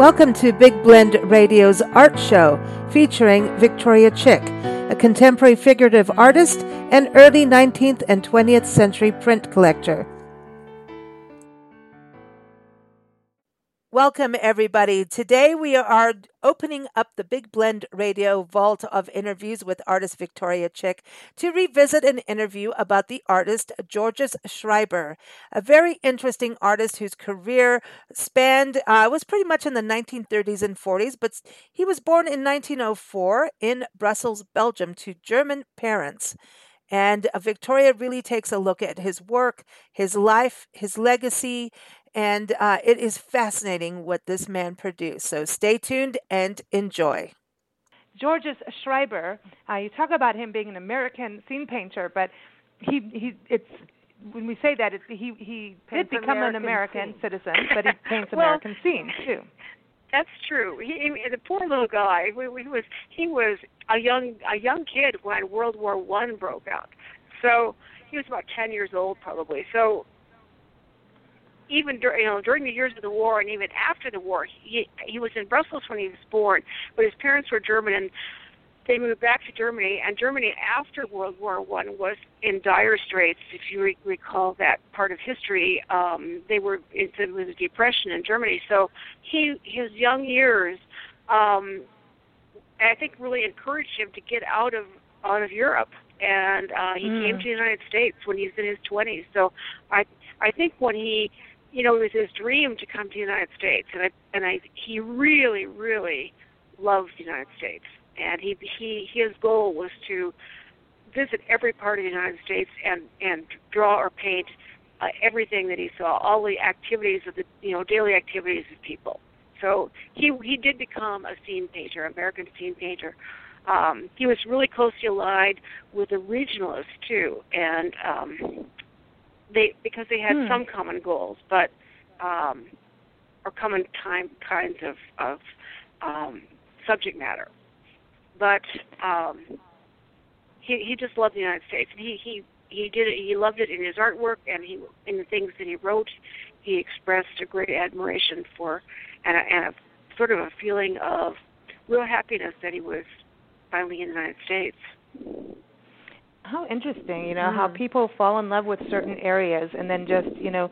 Welcome to Big Blend Radio's art show featuring Victoria Chick, a contemporary figurative artist and early 19th and 20th century print collector. Welcome, everybody. Today we are opening up the Big Blend Radio vault of interviews with artist Victoria Chick to revisit an interview about the artist Georges Schreiber, a very interesting artist whose career spanned, uh, was pretty much in the 1930s and 40s, but he was born in 1904 in Brussels, Belgium, to German parents. And uh, Victoria really takes a look at his work, his life, his legacy, and uh, it is fascinating what this man produced. So stay tuned and enjoy. Georges Schreiber, uh, you talk about him being an American scene painter, but he he it's when we say that it's, he he did become American an American scene. citizen, but he paints Well, American scenes too. That's true. He, he the poor little guy. He, he was he was a young a young kid when World War One broke out. So he was about ten years old probably. So even dur- you know during the years of the war and even after the war, he he was in Brussels when he was born, but his parents were German and they moved back to Germany. And Germany after World War One was in dire straits. If you re- recall that part of history, um, they were it was a depression in Germany. So he his young years, um, I think, really encouraged him to get out of out of Europe. And uh, he Mm. came to the United States when he was in his 20s. So I I think when he you know, it was his dream to come to the United States, and I and I he really, really loved the United States, and he he his goal was to visit every part of the United States and and draw or paint uh, everything that he saw, all the activities of the you know daily activities of people. So he he did become a scene painter, American scene painter. Um, he was really closely allied with the regionalists too, and um, they because they had Hmm. some common goals, but um, or common time kinds of of um, subject matter. But um, he he just loved the United States, and he he he did it. He loved it in his artwork and he in the things that he wrote. He expressed a great admiration for and a, and a sort of a feeling of real happiness that he was finally in the United States. How interesting, you know, how Mm. people fall in love with certain areas and then just, you know,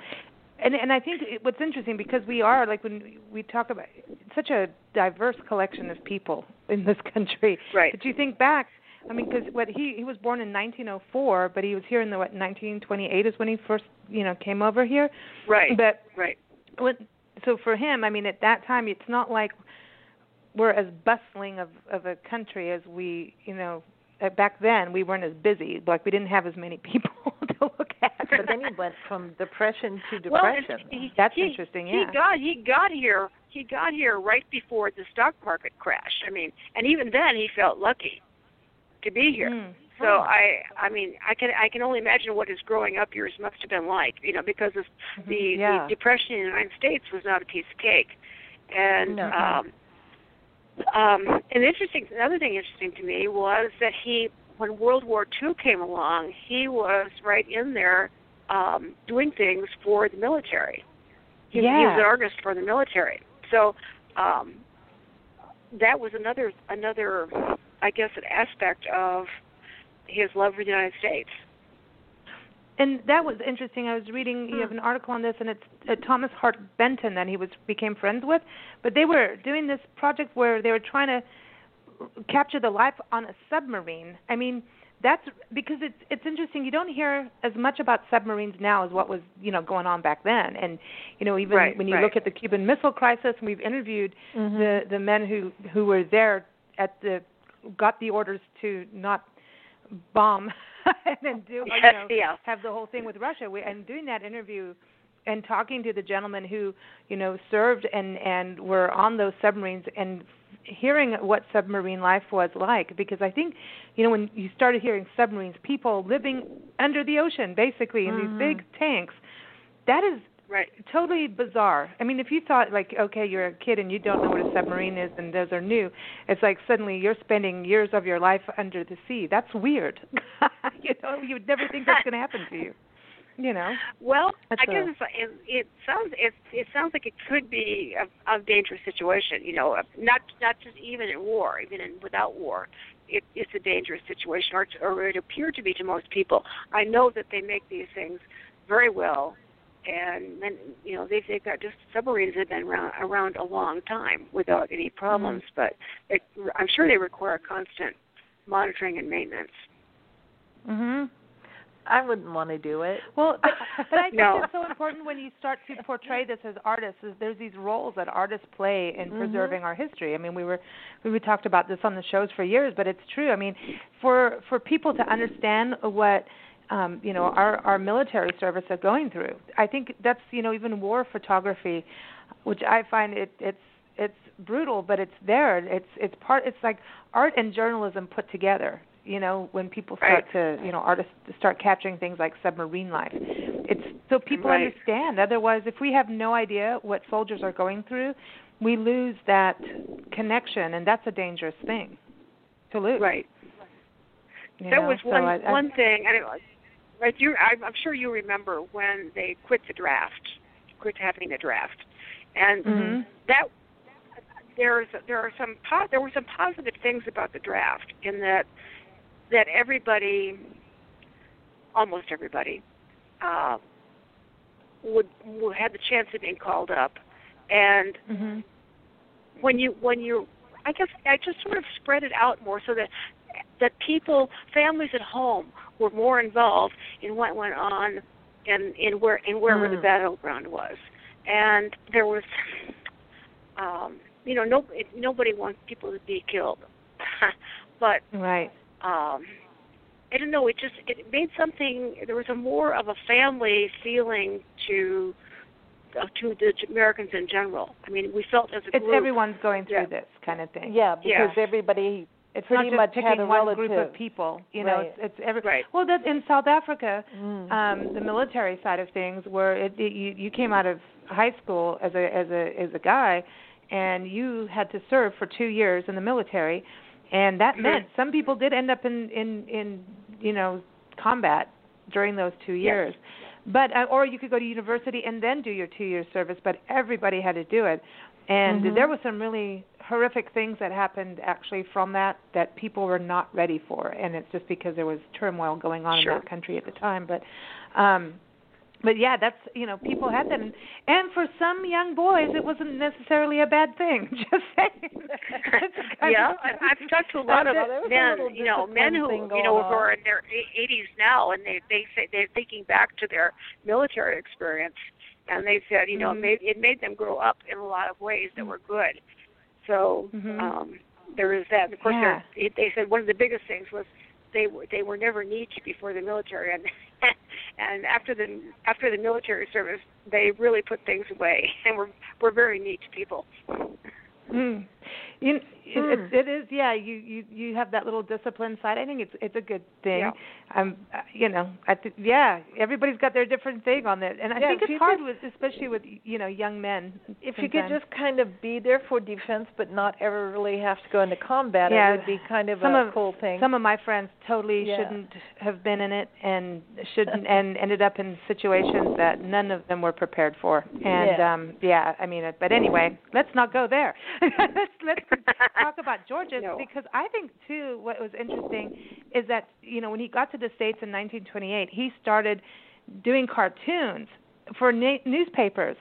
and and I think it- what's interesting because we are like when we talk about such a diverse collection of people in this country. Right. But you think back, I mean, because what he he was born in 1904, but he was here in the what 1928 is when he first, you know, came over here. Right. But right. what so for him, I mean, at that time, it's not like we're as bustling of of a country as we, you know, back then we weren't as busy. Like we didn't have as many people to look at. But then he went from depression to depression. it's- he, That's he- interesting, He got he got here he got here right before the stock market crash. I mean, and even then he felt lucky to be here. Mm. So I I mean I can I can only imagine what his growing up years must have been like, you know, because of the, Mm-hmm. Yeah. the depression in the United States was not a piece of cake. And No. um um and interesting another thing interesting to me was that he when World War II came along, he was right in there um doing things for the military. He, he was an artist for the military. So um that was another another I guess an aspect of his love for the United States. And that was interesting. I was reading you have an article on this, and it's uh, Thomas Hart Benton that he was became friends with. But they were doing this project where they were trying to capture the life on a submarine. I mean, that's because it's it's interesting. You don't hear as much about submarines now as what was you know going on back then. And you know, even Right, when you right. look at the Cuban Missile Crisis, and we've interviewed the the men who who were there at the got the orders to not bomb and then do you know yeah. have the whole thing with Russia. We, and doing that interview and talking to the gentlemen who you know served and and were on those submarines and hearing what submarine life was like because I think you know when you started hearing submarines people living under the ocean basically in these big mm-hmm. tanks that is Right. totally bizarre. I mean, if you thought like, okay, you're a kid and you don't know what a submarine is, and those are new, it's like suddenly you're spending years of your life under the sea. That's weird. you know, you would never think that's going to happen to you. you know. Well, That's I guess a- it's, it, it sounds it it sounds like it could be a, a dangerous situation. You know, not not just even in war, even in without war, it, it's a dangerous situation, or, or it appeared to be to most people. I know that they make these things very well, and then you know they've they've got just submarines have been around around a long time without any problems, but it, I'm sure they require constant monitoring and maintenance. Mhm. I wouldn't want to do it. Well, but, but I think No. it's so important when you start to portray this as artists. Is there's these roles that artists play in Mhm. preserving our history. I mean, we were we we talked about this on the shows for years, but it's true. I mean, for for people to understand what um, you know our our military service are going through, I think that's you know even war photography, which I find it it's it's brutal, but it's there. It's it's part. It's like art and journalism put together. You know, when people start to, you know, artists start capturing things like submarine life. It's so people Right. understand. Otherwise, if we have no idea what soldiers are going through, we lose that connection, and that's a dangerous thing to lose. Right. you that know? was So one I, I, one thing. I right, you, I'm, I'm sure you remember when they quit the draft, quit having the draft, and Mhm. that there's there are some po- there were some positive things about the draft in that that everybody, almost everybody, uh, would, would had the chance of being called up, and Mhm. when you when you I guess I just sort of spread it out more so that that people families at home were more involved in what went on in in where in wherever the Mm. battleground was and there was um you know no it, nobody wants people to be killed but Right. um I don't know, it just it made something there was a more of a family feeling to uh, to the Americans in general. I mean, we felt as a It's group everyone's going through Yeah. this kind of thing. Yeah, because Yeah. everybody It's pretty not just much picking had a one relative. group of people. You know, Right. it's, it's every. Right. Well, that in South Africa, Mm. um, the military side of things, where it, it, you you came out of high school as a as a as a guy, and you had to serve for two years in the military, and that Mhm. meant some people did end up in in in you know combat during those two Yes. years. But uh, or you could go to university and then do your two years service, but everybody had to do it. And Mhm. there were some really horrific things that happened actually from that that people were not ready for, and it's just because there was turmoil going on Sure. in that country at the time. But, um, but yeah, that's you know people had that, and, and for some young boys, it wasn't necessarily a bad thing. Just saying. Yeah, of- I, I've talked to a lot of a men, you know, men who you know who are in their 80s now, and they they say they're thinking back to their military experience, and they said, you know, Mhm. it made it made them grow up in a lot of ways that were good. So Mhm. um there is that. And of course, Yeah. there- they said one of the biggest things was they were they were never neat before the military, and and after the after the military service, they really put things away and were were very neat people. Mm. You, it, Hmm. it, it is, yeah. You you you have that little discipline side. I think it's it's a good thing. Yeah. Um, uh, you know, I th- yeah. Everybody's got their different thing on it, and I Yeah, think it's hard could- with, especially with you know young men. if you could just kind of be there for defense, but not ever really have to go into combat, Yeah, it would be kind of some a of- cool thing. Some of my friends totally Yeah. shouldn't have been in it, and shouldn't, and ended up in situations that none of them were prepared for. And Yeah. um yeah, I mean, but anyway, let's not go there. let's let's talk about George's No. because I think too what was interesting is that you know when he got to the states in 1928, he started doing cartoons for na- newspapers,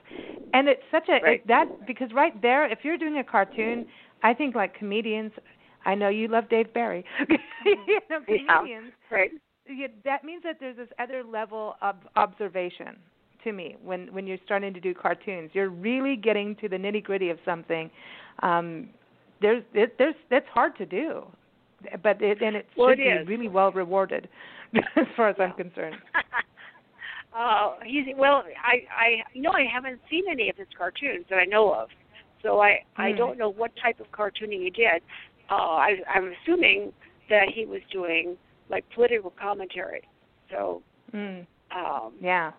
and it's such a Right. it, that because right there, if you're doing a cartoon, I think like comedians. I know you love Dave Barry. you know, Yeah. comedians. Right. Yeah, that means that there's this other level of observation to me when when you're starting to do cartoons. You're really getting to the nitty gritty of something. Um, there's it, there's that's hard to do, but it, and it Well, should it be really well rewarded, as far as I'm concerned. uh, he's well. I I you know I haven't seen any of his cartoons that I know of, so I I Hmm. don't know what type of cartooning he did. Uh, I I'm assuming that he was doing like political commentary. So Mm, um, yeah.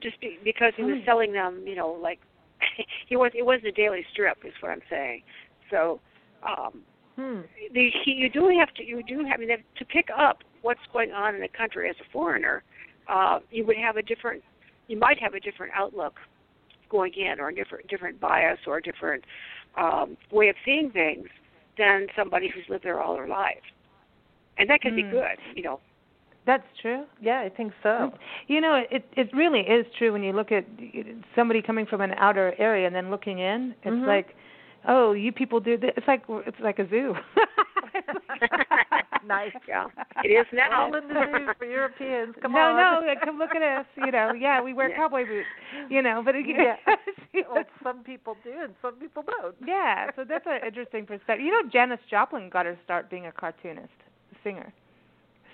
just be, because he was Hmm. selling them, you know, like he was it wasn't a daily strip, is what I'm saying. So um, hmm. the he, you do have to you do have, I mean, to pick up what's going on in the country as a foreigner. uh, you would have a different, you might have a different outlook going in, or a different different bias, or a different um, way of seeing things than somebody who's lived there all their life, and that can Mm. be good, you know. That's true. Yeah, I think so. You know, it it really is true when you look at somebody coming from an outer area and then looking in. It's Mhm. like, oh, you people do this. It's like it's like a zoo. Nice. Yeah, it is now. All in the news for Europeans. Come no, on. No, no, come look at us. You know, yeah, we wear Yeah. cowboy boots. You know, but it, Yeah. well, some people do and some people don't. yeah. So that's an interesting perspective. You know, Janis Joplin got her start being a cartoonist, a singer.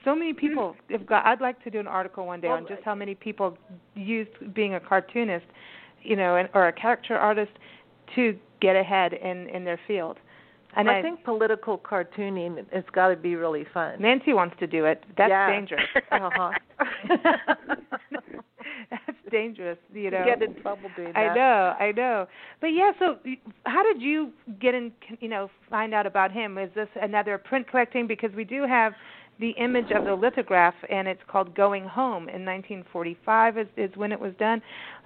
So many mm-hmm. people have got. I'd like to do an article one day Well, on just how many people used being a cartoonist, you know, and, or a character artist to get ahead in in their field. And I, think political cartooning has got to be really fun. Nancy wants to do it. That's Yeah. dangerous. Uh-huh. That's dangerous, you know. Get in trouble doing that. I know, I know. But yeah, so how did you get in, you know, find out about him? Is this another print collecting? Because we do have the image of the lithograph, and it's called Going Home in 1945 is, is when it was done.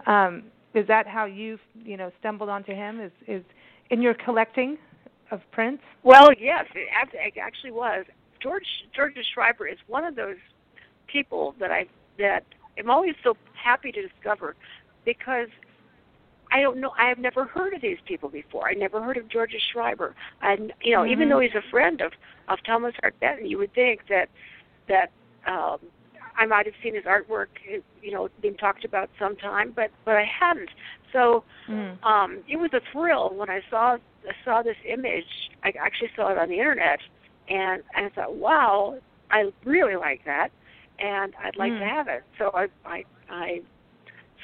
Um, is that how you, you know, stumbled onto him? Is is in your collecting of prints? Well, yes, it actually was. George George Schreiber is one of those people that I that I'm always so happy to discover because I don't know I have never heard of these people before. I never heard of George Schreiber. And you know, even Mhm. though he's a friend of of Thomas Hart Benton, you would think that that um I might have seen his artwork, you know, being talked about sometime, but but I hadn't. So Mm. um it was a thrill when I saw saw this image. I actually saw it on the internet, and and I thought, wow, I really like that, and I'd like Mm. to have it. So I I I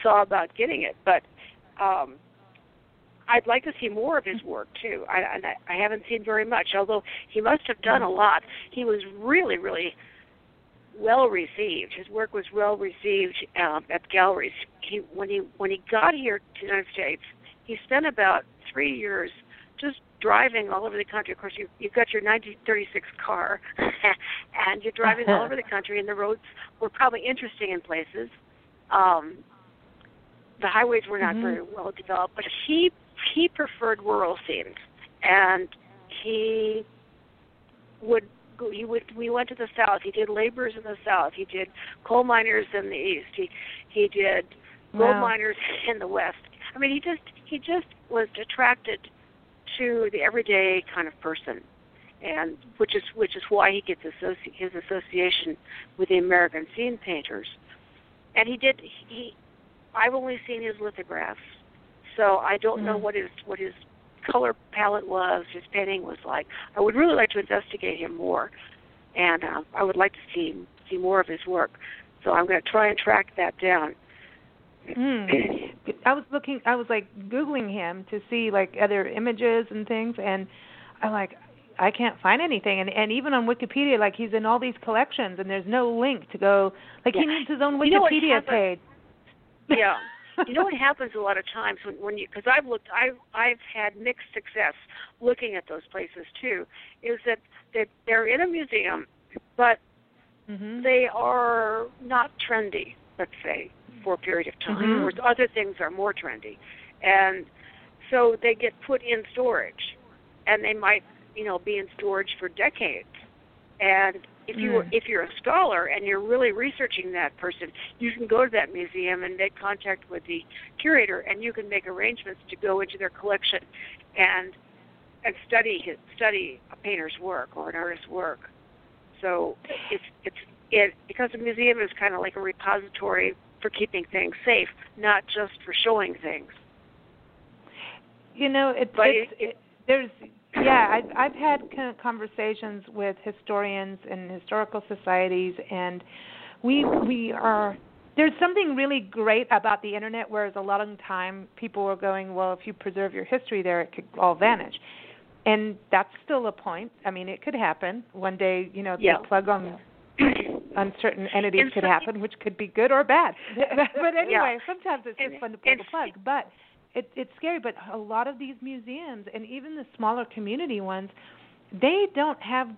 saw about getting it, but um I'd like to see more of his work too. I and I, I haven't seen very much, although he must have done a lot. He was really really well received. His work was well received um, at galleries. He when he when he got here to the United States, he spent about three years just driving all over the country. Of course, you you've got your 1936 car, and you're driving all over the country, and the roads were probably interesting in places. Um, the highways were not Mhm. very well developed, but he he preferred rural scenes, and he would he would we went to the south. He did laborers in the south. He did coal miners in the east. He he did gold Wow. miners in the west. I mean, he just he just was attracted to the everyday kind of person, and which is which is why he gets associ- his association with the American scene painters. And he did he. I've only seen his lithographs, so I don't know Mm. what his what his color palette was, his painting was like. I would really like to investigate him more, and uh, I would like to see see more of his work. So I'm going to try and track that down. Mm. I was looking. I was like googling him to see like other images and things, and I'm like, I can't find anything. And and even on Wikipedia, like he's in all these collections, and there's no link to go. Like he needs his own You know Wikipedia page. yeah you know what happens a lot of times when when you because i've looked i've i've had mixed success looking at those places too is that that they're in a museum but hmm they are not trendy let's say for a period of time. Mhm. whereas other things are more trendy. And so they get put in storage and they might you know be in storage for decades. And if you Mm. if you're a scholar and you're really researching that person you can go to that museum and make contact with the curator and you can make arrangements to go into their collection and and study his, study a painter's work or an artist's work so it's it's it because the museum is kind of like a repository for keeping things safe, not just for showing things. You know, it's, But it's it- it, there's yeah, I've I've had con- conversations with historians and historical societies, and we we are there's something really great about the internet. Whereas a long time people were going, well, if you preserve your history there, it could all vanish, and that's still a point. I mean, it could happen one day. You know, Yeah. the plug on on certain entities could happen, which could be good or bad. but anyway, sometimes it's And- just fun to pull the plug. But it, it's scary. But a lot of these museums, and even the smaller community ones, they don't have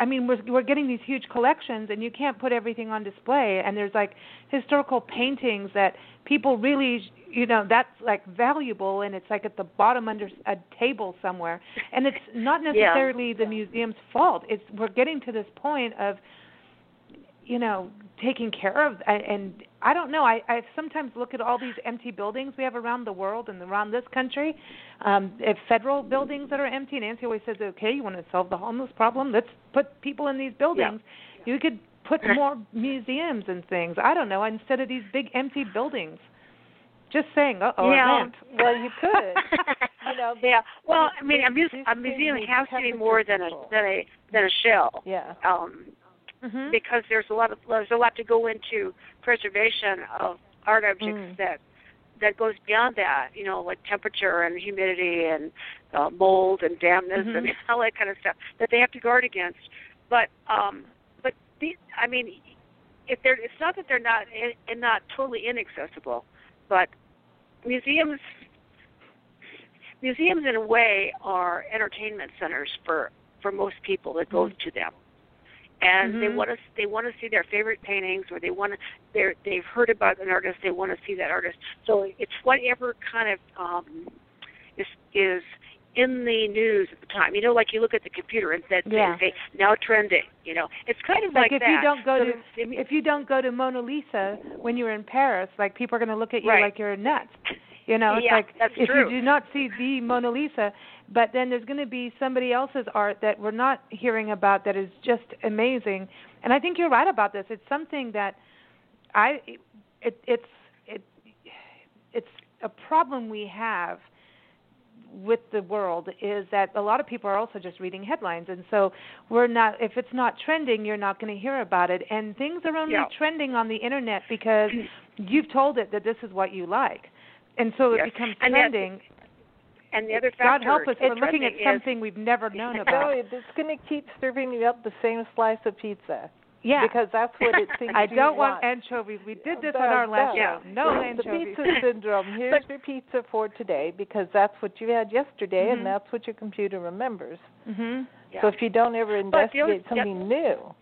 I mean, we're we're getting these huge collections, and you can't put everything on display. And there's like historical paintings that people really, you know, that's like valuable, and it's like at the bottom under a table somewhere. And it's not necessarily yeah. the museum's fault. It's we're getting to this point of, you know, taking care of and I don't know. I, I sometimes look at all these empty buildings we have around the world and around this country, um, if federal buildings that are empty. Nancy always says, "Okay, you want to solve the homeless problem? Let's put people in these buildings." Yeah. You could put more museums and things. I don't know instead of these big empty buildings. Just saying. Uh oh. Yeah. Well, you could. you know. yeah. Well, I mean, a, muse- a museum has to be more than a than a than a shell. Yeah. Um, hmm because there's a lot of there's a lot to go into preservation of art objects Mm. that that goes beyond that, you know, like temperature and humidity and uh, mold and dampness and Mhm. all that kind of stuff that they have to guard against. But um, but the, I mean, if they're it's not that they're not and not totally inaccessible, but museums museums in a way are entertainment centers for for most people that go to them and they Mhm. want to they want to see their favorite paintings or they want to they're they've heard about an artist they want to see that artist so it's whatever kind of um is is in the news at the time you know like you look at the computer and that Yeah. say now trending you know it's kind of Like like, if you don't go So to if you don't go to Mona Lisa when you're in Paris, like people are going to look at you Right. like you're nuts. You know, it's Yeah, like if true. you do not see the Mona Lisa, but then there's going to be somebody else's art that we're not hearing about that is just amazing. And I think you're right about this. It's something that I it it's it it's a problem we have with the world is that a lot of people are also just reading headlines and so we're not if it's not trending you're not going to hear about it and things are only Yeah. trending on the internet because you've told it that this is what you like and so it becomes And that's- trending. and the other god factor help us to we're looking at trending is- something we've never known about. It- it's going to keep serving you up the same slice of pizza. Yeah. Because that's what it thinks i don't want want. anchovies. We did this No, on our last no. show. No the anchovies. pizza syndrome. Here's your pizza for today because that's what you had yesterday Mhm. and that's what your computer remembers. mhm yeah. So if you don't ever But the investigate something new,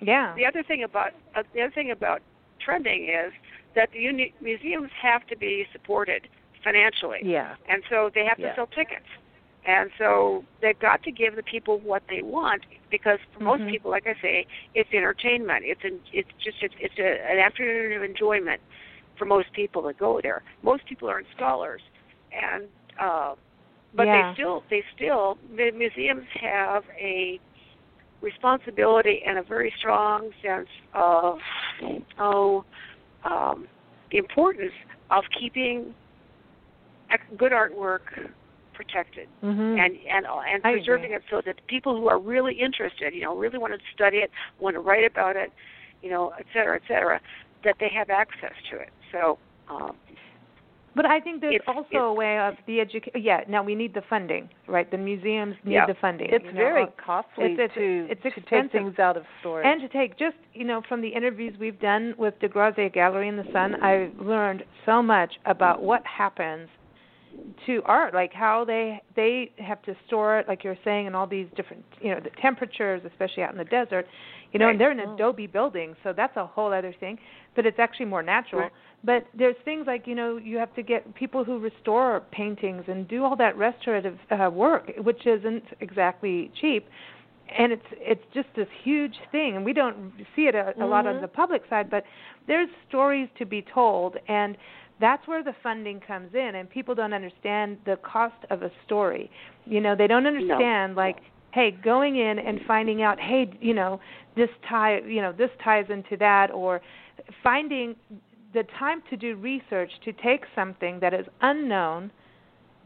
yeah. The other thing about uh, the other thing about trending is that the uni- museums have to be supported financially, yeah, and so they have to Yeah. sell tickets, and so they've got to give the people what they want because for most Mhm. people, like I say, it's entertainment. It's an, it's just it's, it's a, an afternoon of enjoyment for most people that go there. Most people aren't scholars, and uh, but Yeah. they still they still the museums have a responsibility and a very strong sense of oh um, the importance of keeping good artwork protected mm-hmm. and and and preserving it so that people who are really interested, you know, really want to study it, want to write about it, you know, et cetera, et cetera, that they have access to it. So um, But I think there's It's- also it's- a way of the education. Yeah, now we need the funding, right? The museums need Yeah. the funding. it's you know, very costly it's- to it's to take expensive. things out of storage. and to take just you know from the interviews we've done with DeGrazia Gallery in the Sun, I've learned so much about what happens to art, like how they they have to store it, like you're saying, in all these different you know the temperatures, especially out in the desert. You know, Right. and they're in Mm. adobe buildings, so that's a whole other thing. But it's actually more natural. Right. But there's things like you know you have to get people who restore paintings and do all that restorative uh, work, which isn't exactly cheap. And it's it's just this huge thing, and we don't see it a, a lot on Mhm. the public side. But there's stories to be told, and that's where the funding comes in. And people don't understand the cost of a story. You know, they don't understand like hey going in and finding out hey you know this tie you know this ties into that or finding the time to do research to take something that is unknown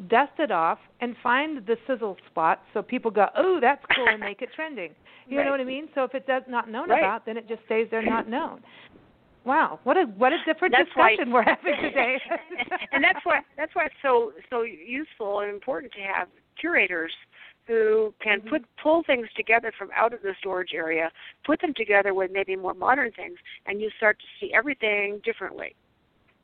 dust it off and find the sizzle spot so people go oh that's cool and make it trending. You Right. know what i mean? So if it's not known Right. about then it just stays there not known. Wow. What a what a different That's why- discussion we're having today. And that's why that's why it's so so useful and important to have curators who can Mm-hmm. put pull things together from out of the storage area, put them together with maybe more modern things, and you start to see everything differently.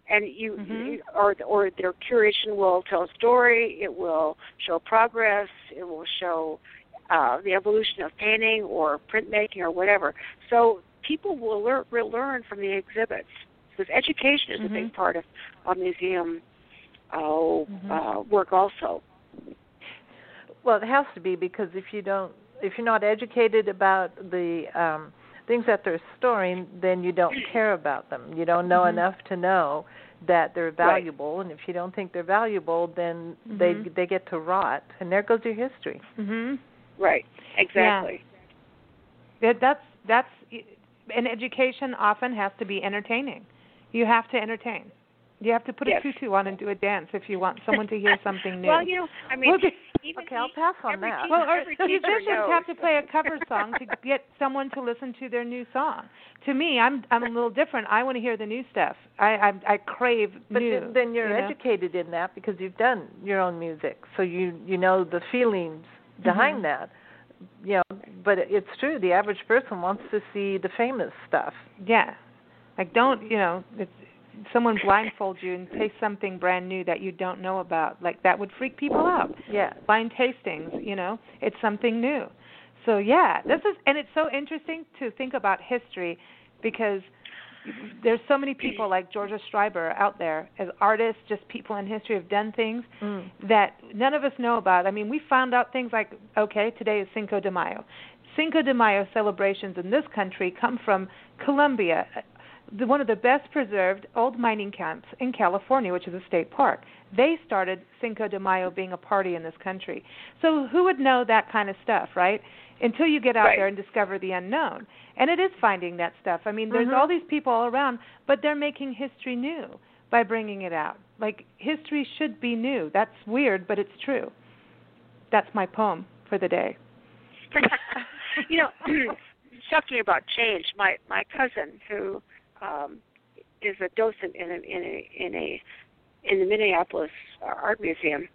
And you, Mhm. you or or their curation will tell a story. It will show progress. It will show uh, the evolution of painting or printmaking or whatever. So people will learn, will learn from the exhibits because education is mm-hmm. a big part of, of museum uh, mm-hmm. uh, work also. Well, it has to be because if you don't, if you're not educated about the um, things that they're storing, then you don't care about them. You don't know mm-hmm. enough to know that they're valuable, right. and if you don't think they're valuable, then mm-hmm. they they get to rot, and there goes your history. Mhm. Right. Exactly. Yeah. That's that's and education often has to be entertaining. You have to entertain. You have to put yes. a tutu on and do a dance if you want someone to hear something new. well, you know, I mean, well, even okay, I'll pass on every that. Teacher, well, or every musicians knows. have to play a cover song to get someone to listen to their new song. To me, I'm I'm a little different. I want to hear the new stuff. I I, I crave but new. Then, then you're you know? educated in that because you've done your own music, so you you know the feelings behind mm-hmm. that. You know, but it's true. The average person wants to see the famous stuff. Yeah, like don't you know? It's someone blindfolds you and taste something brand new that you don't know about. Like that would freak people out. Yeah. Blind tastings, you know, it's something new. So yeah, this is and it's so interesting to think about history because there's so many people like Georgia Schreiber out there as artists, just people in history have done things mm. that none of us know about. I mean, we found out things like okay, today is Cinco de Mayo. Cinco de Mayo celebrations in this country come from Colombia, the, one of the best preserved old mining camps in California, which is a state park. They started Cinco de Mayo being a party in this country. So who would know that kind of stuff, right? Until you get out right. there and discover the unknown. And it is finding that stuff. I mean, there's mm-hmm. all these people all around, but they're making history new by bringing it out. Like history should be new. That's weird, but it's true. That's my poem for the day. you know, talking about change, my my cousin who um, is a docent in a in a in a in the Minneapolis Art Museum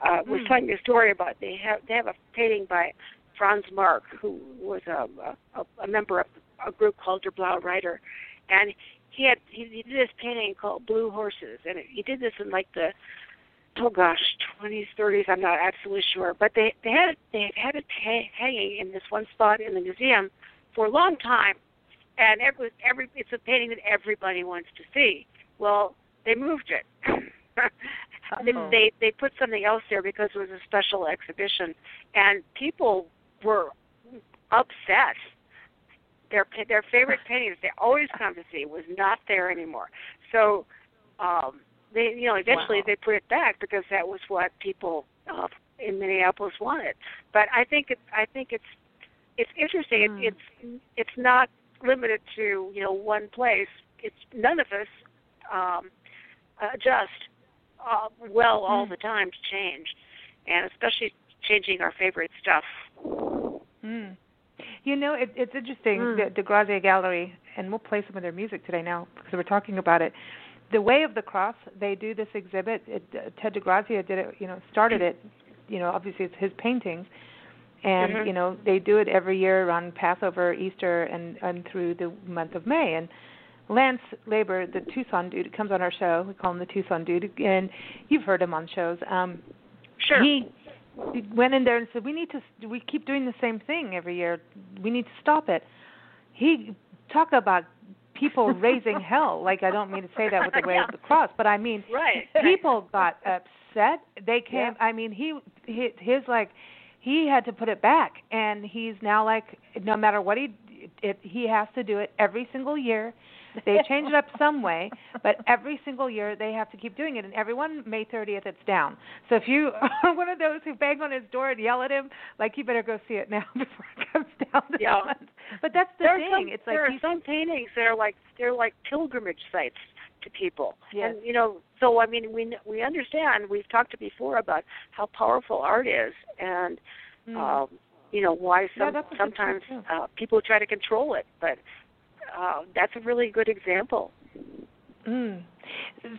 uh, was Mm. telling me a story about they have they have a painting by Franz Marc who was a a, a member of a group called Der Blaue Reiter, and he had he, he did this painting called Blue Horses, and he did this in like the oh gosh, 20s, 30s. I'm not absolutely sure, but they they had they had it ha- hanging in this one spot in the museum for a long time, and it was every it's a painting that everybody wants to see. Well, they moved it. they, they they put something else there because it was a special exhibition, and people were upset. Their their favorite paintings they always come to see was not there anymore. So um, they you know eventually Wow. they put it back because that was what people uh, in Minneapolis wanted. But I think it I think it's it's interesting. Mm. It, it's it's not limited to you know one place. It's none of us um, adjust uh, well all the time to change, and especially changing our favorite stuff. Mm. You know, it, it's interesting. Mm. The DeGrazia Gallery, and we'll play some of their music today now because we're talking about it. The Way of the Cross, they do this exhibit. It, uh, Ted DeGrazia did it. You know, started it. You know, obviously it's his paintings, and Mhm. you know they do it every year around Passover, Easter, and and through the month of May. And Lance Laber, the Tucson dude, comes on our show. We call him the Tucson dude, and you've heard him on shows. Um, Sure. he went in there and said, "We need to. We keep doing the same thing every year. We need to stop it." He talk about people raising hell. Like I don't mean to say that with the way of the cross, but I mean right. people got upset. They came. Yeah. I mean, he, he his like he had to put it back, and he's now like no matter what he it, he has to do it every single year. They change it up some way, but every single year they have to keep doing it. And everyone May 30th it's down. So if you are one of those who bang on his door and yell at him, like you better go see it now before it comes down. Yeah. But that's the there thing. Some, it's like there are some paintings that are like they're like pilgrimage sites to people. Yes. And you know, so I mean, we we understand. We've talked before about how powerful art is, and mm, um, you know why some good sometimes point, uh, people try to control it. But uh, that's a really good example. Mm.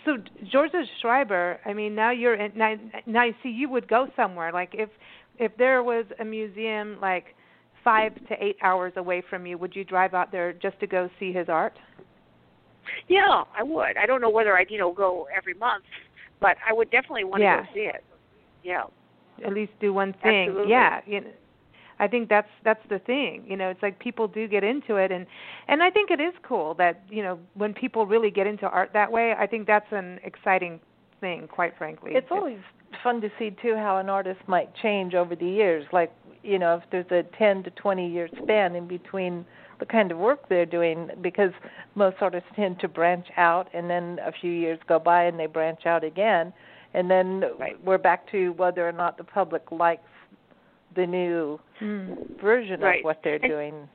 So Georgia Schreiber, I mean, now you're in, now. Now you see, you would go somewhere like if if there was a museum like five to eight hours away from you, would you drive out there just to go see his art? Yeah, I would. I don't know whether I'd you know go every month, but I would definitely want Yeah. to go see it. Yeah. At least do one thing. Absolutely. Yeah. You know, I think that's that's the thing. You know, it's like people do get into it and and I think it is cool that, you know, when people really get into art that way, I think that's an exciting thing, quite frankly. It's always fun to see too how an artist might change over the years. Like, you know, if there's a 10 to 20 year span in between the kind of work they're doing because most artists tend to branch out and then a few years go by and they branch out again and then right. we're back to whether or not the public likes the new mm. version right. of what they're and, doing.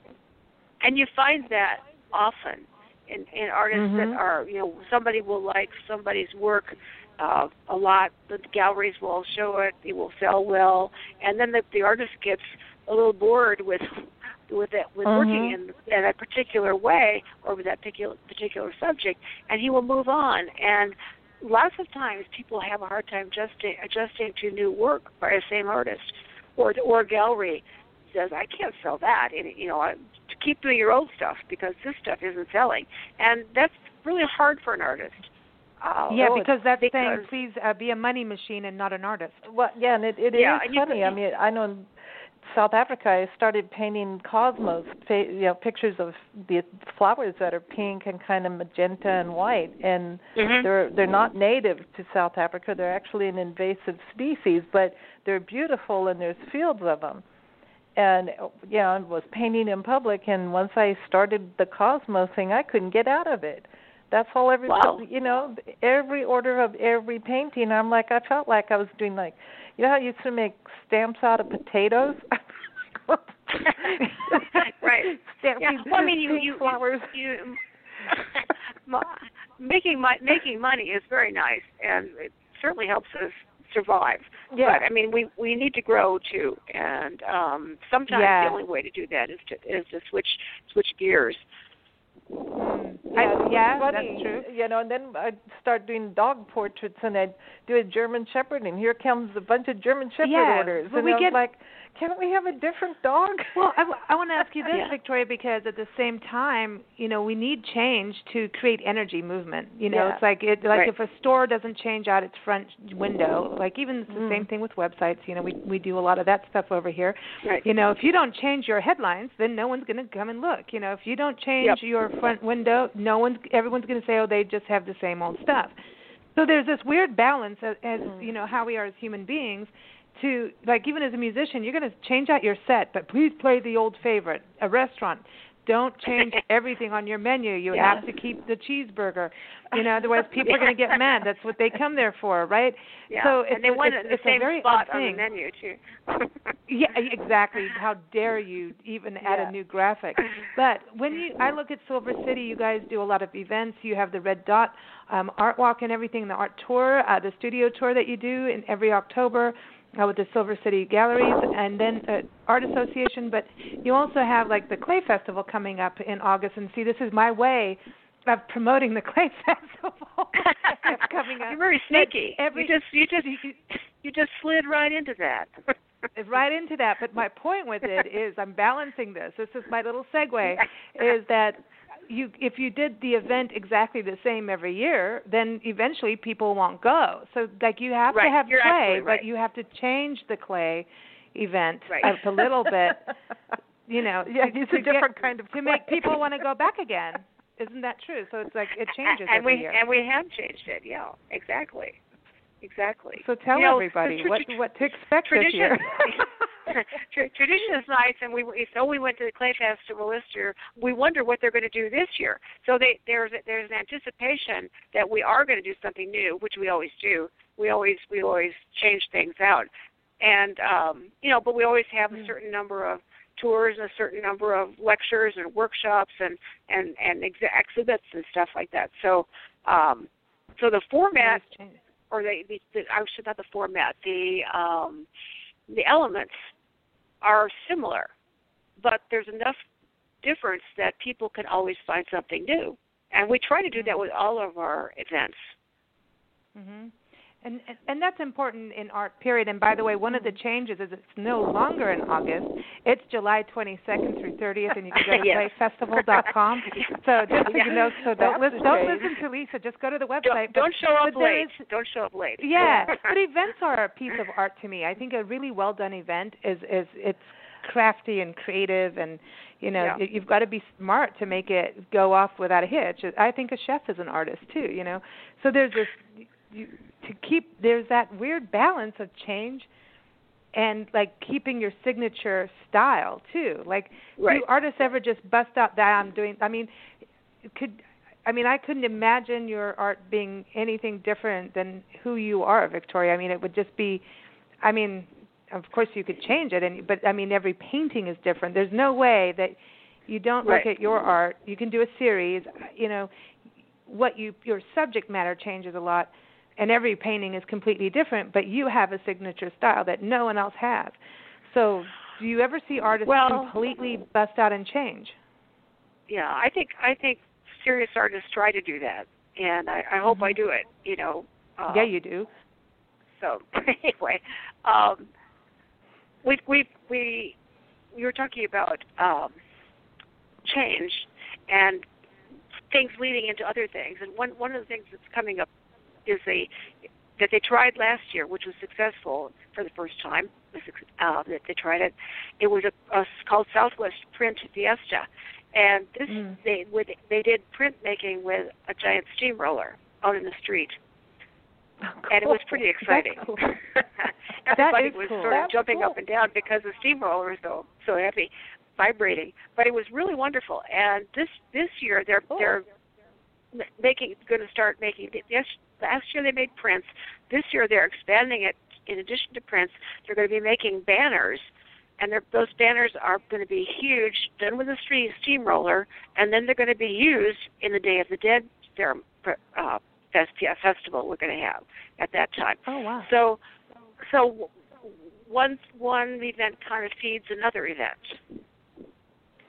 And you find that often in, in artists mm-hmm. that are, you know, somebody will like somebody's work uh, a lot. The galleries will show it; it will sell well, and then the, the artist gets a little bored with with it with mm-hmm. working in, in a particular way or with that particular particular subject, and he will move on. And lots of times, people have a hard time adjusting adjusting to new work by the same artist or or gallery says I can't sell that, and you know, to keep doing your old stuff because this stuff isn't selling, and that's really hard for an artist. Uh, yeah, because that's because, saying please uh, be a money machine and not an artist. Well, yeah, and it, it yeah, is and funny. could, I mean, I know in South Africa, I started painting cosmos, you know, pictures of the flowers that are pink and kind of magenta and white, and mm-hmm. they're they're not native to South Africa. They're actually an invasive species, but they're beautiful, and there's fields of them. And yeah, I was painting in public, and once I started the cosmos thing, I couldn't get out of it. That's all every wow. you know, every order of every painting. I'm like, I felt like I was doing like, you know how you used to make stamps out of potatoes. right. Yeah. Well, I mean, you you flowers. you, you making making money is very nice, and it certainly helps us survive. Yeah. But I mean, we we need to grow too, and um sometimes yeah. the only way to do that is to is to switch switch gears. Mm. Yeah, I, yeah funny, that's true. You know, and then I'd start doing dog portraits, and I'd do a German Shepherd, and here comes a bunch of German Shepherd yeah, orders, and we I was get, like, can't we have a different dog? Well, I, w- I want to ask you this, Yeah. Victoria, because at the same time, you know, we need change to create energy movement. You know, Yeah. it's like it like Right. if a store doesn't change out its front window, like even it's the Mm. same thing with websites. You know, we we do a lot of that stuff over here. Right. You know, if you don't change your headlines, then no one's going to come and look. You know, if you don't change Yep. your front window, no one's everyone's going to say, oh, they just have the same old stuff. So there's this weird balance as, as Mm. you know how we are as human beings to like even as a musician you're going to change out your set but please play the old favorite a restaurant don't change everything on your menu you Yeah. have to keep the cheeseburger you know otherwise people are going to get mad that's what they come there for right Yeah. so it's and they want it's, the it's same a very spot odd on the menu too. Yeah, exactly. How dare you even add Yeah. a new graphic? But when you, I look at Silver City, you guys do a lot of events. You have the Red Dot um, Art Walk and everything, the art tour, uh, the studio tour that you do in every October uh, with the Silver City Galleries, and then uh, Art Association. But you also have like the Clay Festival coming up in August. And see, this is my way of promoting the Clay Festival that's coming up. You're very sneaky. Every, you just you just you just slid right into that. right into that. But my point with it is, I'm balancing this. This is my little segue. Is that you if you did the event exactly the same every year, then eventually people won't go. So like you have Right, to have you're clay, right. but you have to change the clay event Right. up a little bit. You know, yeah, it's a different get, kind of to make people want to go back again. Isn't that true? So it's like it changes and every we year. and we have changed it. Yeah, exactly, exactly. so tell you know, everybody the what what to expect this year. Tra- tradition is nice, and we so we went to the Clay Festival this year. We wonder what they're going to do this year. So they, there's there's an anticipation that we are going to do something new, which we always do. We always we always change things out, and um, you know, but we always have a certain number of tours and a certain number of lectures and workshops and and and ex- exhibits and stuff like that. So um, so the format or the, the, the I should not the format the um, the elements are similar, but there's enough difference that people can always find something new, and we try to do that with all of our events. Mhm. And, and that's important in art period. And by the way, one of the changes is it's no longer in August. It's July 22nd through 30th, and you can go to Yes. clayfestival.com. So just so you know, so don't listen, don't listen to Lisa. Just go to the website. Don't, don't show up late. is- don't show up late. yeah, but events are a piece of art to me. I think a really well done event is is it's crafty and creative and you know Yeah. you've got to be smart to make it go off without a hitch i think a chef is an artist too you know so there's this you, to keep there's that weird balance of change and like keeping your signature style too like Right. do artists ever just bust out that i'm doing i mean could I mean, I couldn't imagine your art being anything different than who you are, Victoria. I mean, it would just be I mean, of course you could change it and but I mean every painting is different. There's no way that you don't look at your art. You can do a series, you know, what you your subject matter changes a lot and every painting is completely different, but you have a signature style that no one else has. So, do you ever see artists Well- completely bust out and change? Yeah, I think I think serious artists try to do that, and I, I hope I do it. You know. Um, yeah, you do. So anyway, um, we we we we were talking about um, change and things leading into other things, and one one of the things that's coming up is a that they tried last year, which was successful for the first time. Uh, that they tried it. It was a, a called Southwest Print Fiesta, and this Mm. they would they did printmaking with a giant steamroller out in the street and it was pretty exciting. That's cool. Everybody is was cool. sort of That's jumping cool. up and down because the steamroller was so so heavy, vibrating. But it was really wonderful. And this this year they're Cool. they're making going to start making. Yes, last year they made prints. This year they're expanding it. In addition to prints, they're going to be making banners. And those banners are going to be huge, done with a steam, steamroller, and then they're going to be used in the Day of the Dead uh, festival we're going to have at that time. Oh wow. So, so one one event kind of feeds another event,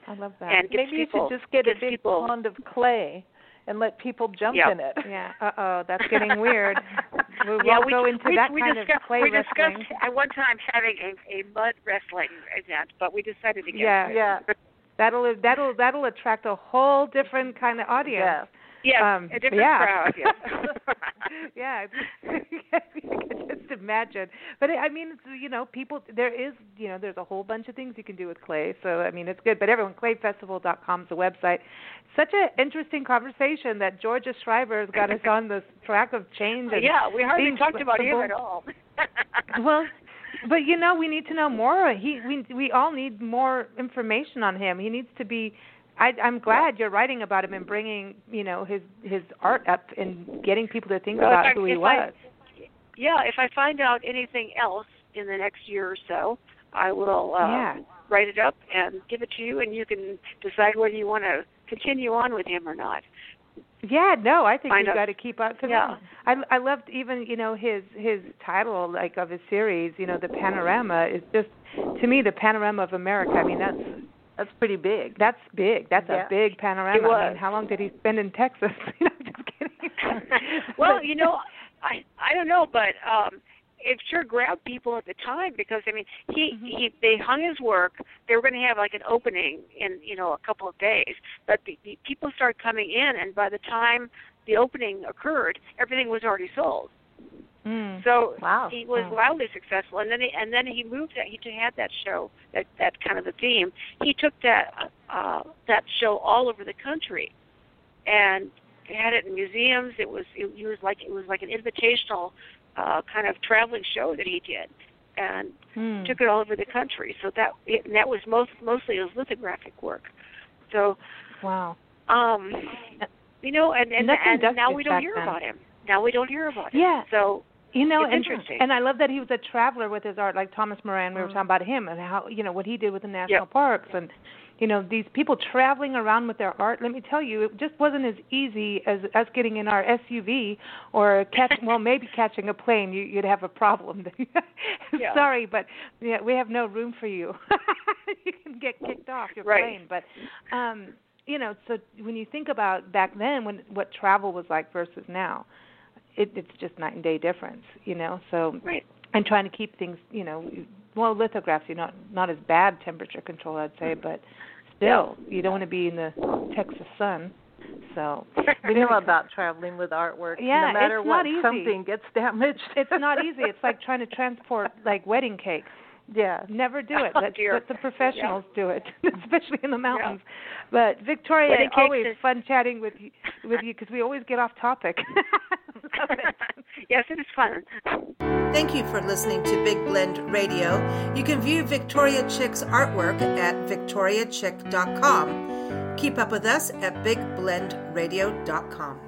I love that. and Maybe you should just get a big people. pond of clay and let people jump Yeah. in it. Yeah. Uh oh, that's getting weird. We won't yeah, we, go into we, that we kind discussed, of clay we wrestling. discussed at one time having a, a mud wrestling event, but we decided against Yeah. it. Yeah. That'll that'll that'll attract a whole different kind of audience. Yeah. Yes, Um, a different yeah. crowd. Yes. yeah, you can just imagine. But I mean, you know, people. There is, you know, there's a whole bunch of things you can do with clay. So I mean, it's good. But everyone, clayfestival.com is the website. Such an interesting conversation that Georges Schreiber has got us on this track of change. And yeah, we hardly talked about him at all. well but you know we need to know more he we we all need more information on him he needs to be i i'm glad you're writing about him and bringing you know his his art up and getting people to think Well, about I- who he was yeah, if I find out anything else in the next year or so, I will uh, Yeah. write it up and give it to you, and you can decide whether you want to continue on with him or not. yeah no i think Find we've out- got to keep up because Yeah. i i loved even you know his his title like of his series you know the panorama is just to me the panorama of america i mean that's That's pretty big. that's big that's Yeah. a big panorama It i mean how long did he spend in texas you know just kidding well, you know, I I don't know, but um it sure grabbed people at the time because I mean he Mhm. he they hung his work. They were going to have like an opening in you know a couple of days, but the, the people started coming in, and by the time the opening occurred, everything was already sold. Mm. So Wow. he was Wow. wildly successful, and then he, and then he moved that he had that show that that kind of a theme. He took that uh, that show all over the country, and had it in museums. It was it, it was like it was like an invitational uh, kind of traveling show that he did, and Mm. took it all over the country. So that it, and that was most mostly his lithographic work. So wow um, you know, and and, Nothing and now we don't hear then. about him. Now we don't hear about him. Yeah. So You know, It's and, interesting. and I love that he was a traveler with his art, like Thomas Moran. We were Mm. talking about him and how you know what he did with the national Yep. parks, and you know these people traveling around with their art. Let me tell you, it just wasn't as easy as us getting in our SUV or catch. well, maybe catching a plane, you, you'd have a problem. Yeah. Sorry, but yeah, we have no room for you. you can get kicked off your Right. plane. But um, you know, so when you think about back then, when what travel was like versus now, it, it's just night and day difference, you know. So right. and trying to keep things, you know, well, lithographs, you know, not as bad temperature control, I'd say, mm-hmm. but still, you don't want to be in the Texas sun. So We know about traveling with artwork. Yeah, no matter it's what, not easy. something gets damaged. it's not easy. It's like trying to transport like wedding cakes. Yeah. Never do it. Oh, let, dear. let the professionals do it, especially in the mountains. Yeah. But Victoria, it's always is- fun chatting with you, with you because we always get off topic. It. yes, it is fun. Thank you for listening to Big Blend Radio. You can view Victoria Chick's artwork at victoriachick.com. Keep up with us at bigblendradio.com.